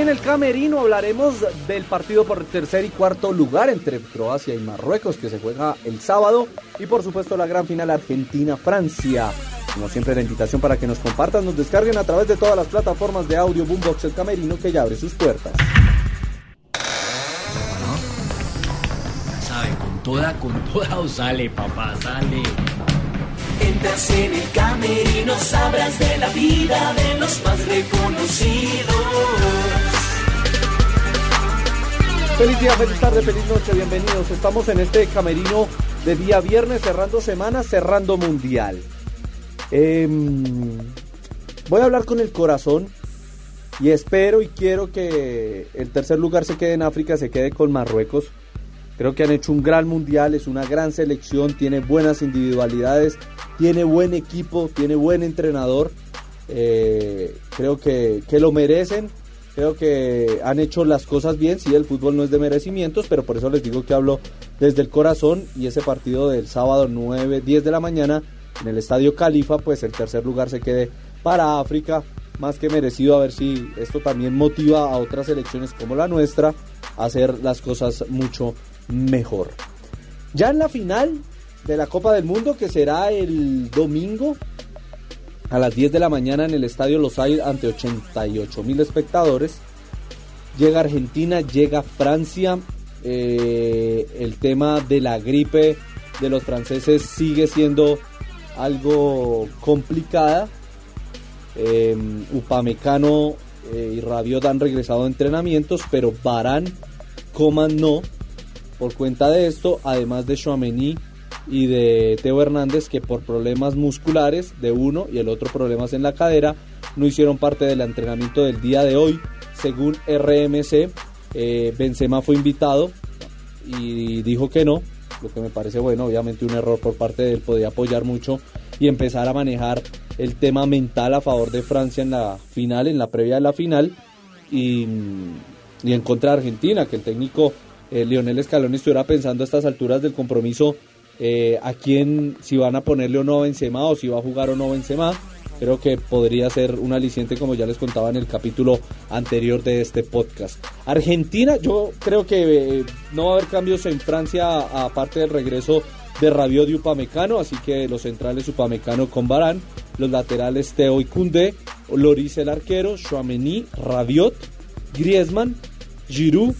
Hoy en el Camerino hablaremos del partido por tercer y cuarto lugar entre Croacia y Marruecos que se juega el sábado y por supuesto la gran final Argentina-Francia. Como siempre, la invitación para que nos compartan, nos descarguen a través de todas las plataformas de audio Boombox El Camerino que ya abre sus puertas. ¿Sabe? Con toda, con toda o sale, papá, sale. Entras en el camerino, sabrás de la vida de los más reconocidos. Feliz día, feliz tarde, feliz noche, bienvenidos. Estamos en este camerino de día viernes, cerrando semana, cerrando mundial. Eh, voy a hablar con el corazón y espero y quiero que el tercer lugar se quede en África, se quede con Marruecos. Creo que han hecho un gran mundial, es una gran selección, tiene buenas individualidades, tiene buen equipo, tiene buen entrenador. Eh, creo que, que lo merecen. Creo que han hecho las cosas bien. Sí, el fútbol no es de merecimientos, pero por eso les digo que hablo desde el corazón. Y ese partido del sábado 9, 10 de la mañana en el estadio Califa, pues el tercer lugar se quede para África. Más que merecido, a ver si esto también motiva a otras selecciones como la nuestra a hacer las cosas mucho mejor. Ya en la final de la Copa del Mundo, que será el domingo a las 10 de la mañana en el Estadio Los Aires ante 88 mil espectadores. Llega Argentina, llega Francia. Eh, el tema de la gripe de los franceses sigue siendo algo complicada. Eh, Upamecano y Rabiot han regresado a entrenamientos, pero Barán, Coman no. Por cuenta de esto, además de Chouameni y de Teo Hernández, que por problemas musculares de uno y el otro problemas en la cadera, no hicieron parte del entrenamiento del día de hoy. Según RMC, eh, Benzema fue invitado y dijo que no, lo que me parece bueno, obviamente un error por parte de él, podía apoyar mucho y empezar a manejar el tema mental a favor de Francia en la final, en la previa de la final, y, y en contra de Argentina, que el técnico eh, Lionel Scaloni estuviera pensando a estas alturas del compromiso eh, a quién, si van a ponerle o no Benzema o si va a jugar o no Benzema. Creo que podría ser un aliciente como ya les contaba en el capítulo anterior de este podcast. Argentina, yo creo que eh, no va a haber cambios en Francia aparte del regreso de Rabiot y Upamecano, así que los centrales Upamecano con Barán, los laterales Teo y Koundé, Loris el arquero, Chouameni, Rabiot, Griezmann, Giroud,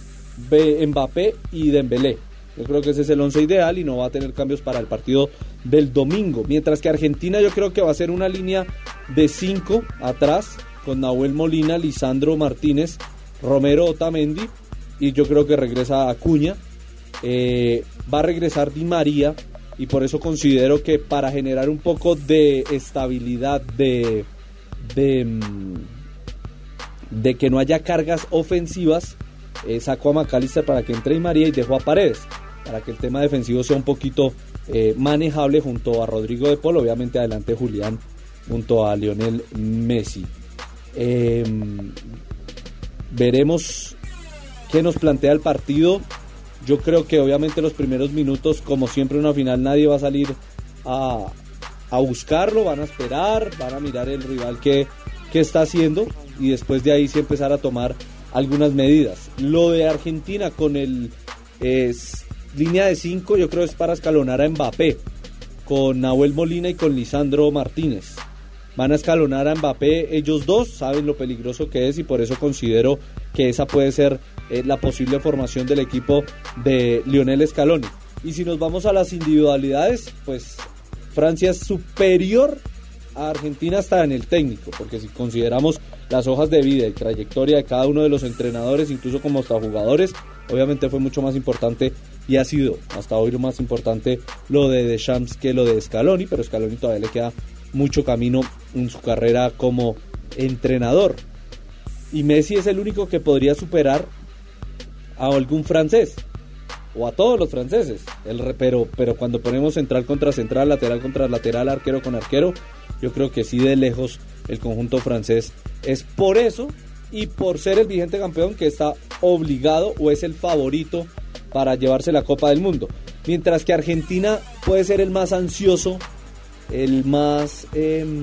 Mbappé y Dembélé. Yo creo que ese es el once ideal y no va a tener cambios para el partido del domingo. Mientras que Argentina yo creo que va a ser una línea de 5 atrás con Nahuel Molina, Lisandro Martínez, Romero Otamendi y yo creo que regresa Acuña. Eh, va a regresar Di María y por eso considero que para generar un poco de estabilidad, de, de, mm, de que no haya cargas ofensivas, eh, sacó a McAllister para que entre Di María y dejó a Paredes para que el tema defensivo sea un poquito eh, manejable junto a Rodrigo de Polo, obviamente adelante Julián junto a Lionel Messi. Eh, veremos qué nos plantea el partido. Yo creo que obviamente los primeros minutos, como siempre en una final, nadie va a salir a, a buscarlo, van a esperar, van a mirar el rival que, que está haciendo y después de ahí sí empezar a tomar algunas medidas. Lo de Argentina con el es, línea de 5 yo creo es para escalonar a Mbappé con Nahuel Molina y con Lisandro Martínez. Van a escalonar a Mbappé ellos dos, saben lo peligroso que es y por eso considero que esa puede ser eh, la posible formación del equipo de Lionel Scaloni. Y si nos vamos a las individualidades, pues Francia es superior a Argentina hasta en el técnico, porque si consideramos las hojas de vida y trayectoria de cada uno de los entrenadores, incluso como hasta jugadores, obviamente fue mucho más importante y ha sido hasta hoy lo más importante lo de Deschamps que lo de Scaloni, pero Scaloni todavía le queda mucho camino en su carrera como entrenador. Y Messi es el único que podría superar a algún francés o a todos los franceses. El, pero, pero cuando ponemos central contra central, lateral contra lateral, arquero con arquero, yo creo que sí de lejos el conjunto francés es por eso y por ser el vigente campeón que está obligado o es el favorito para llevarse la Copa del Mundo. Mientras que Argentina puede ser el más ansioso, el más em,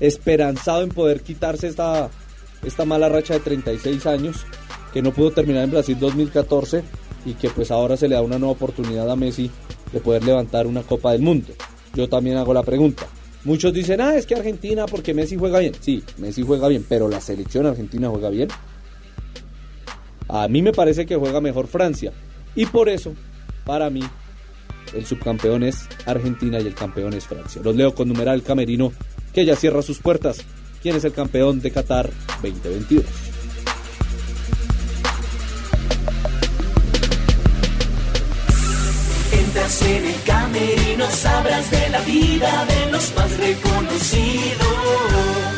esperanzado en poder quitarse esta, esta mala racha de 36 años que no pudo terminar en Brasil 2014 y que pues ahora se le da una nueva oportunidad a Messi de poder levantar una Copa del Mundo. Yo también hago la pregunta. Muchos dicen, ah, es que Argentina porque Messi juega bien. Sí, Messi juega bien, pero la selección argentina juega bien. A mí me parece que juega mejor Francia. Y por eso, para mí, el subcampeón es Argentina y el campeón es Francia. Los leo con numeral camerino que ya cierra sus puertas. ¿Quién es el campeón de Qatar 2022? Entras en el camerino, sabrás de la vida de los más reconocidos.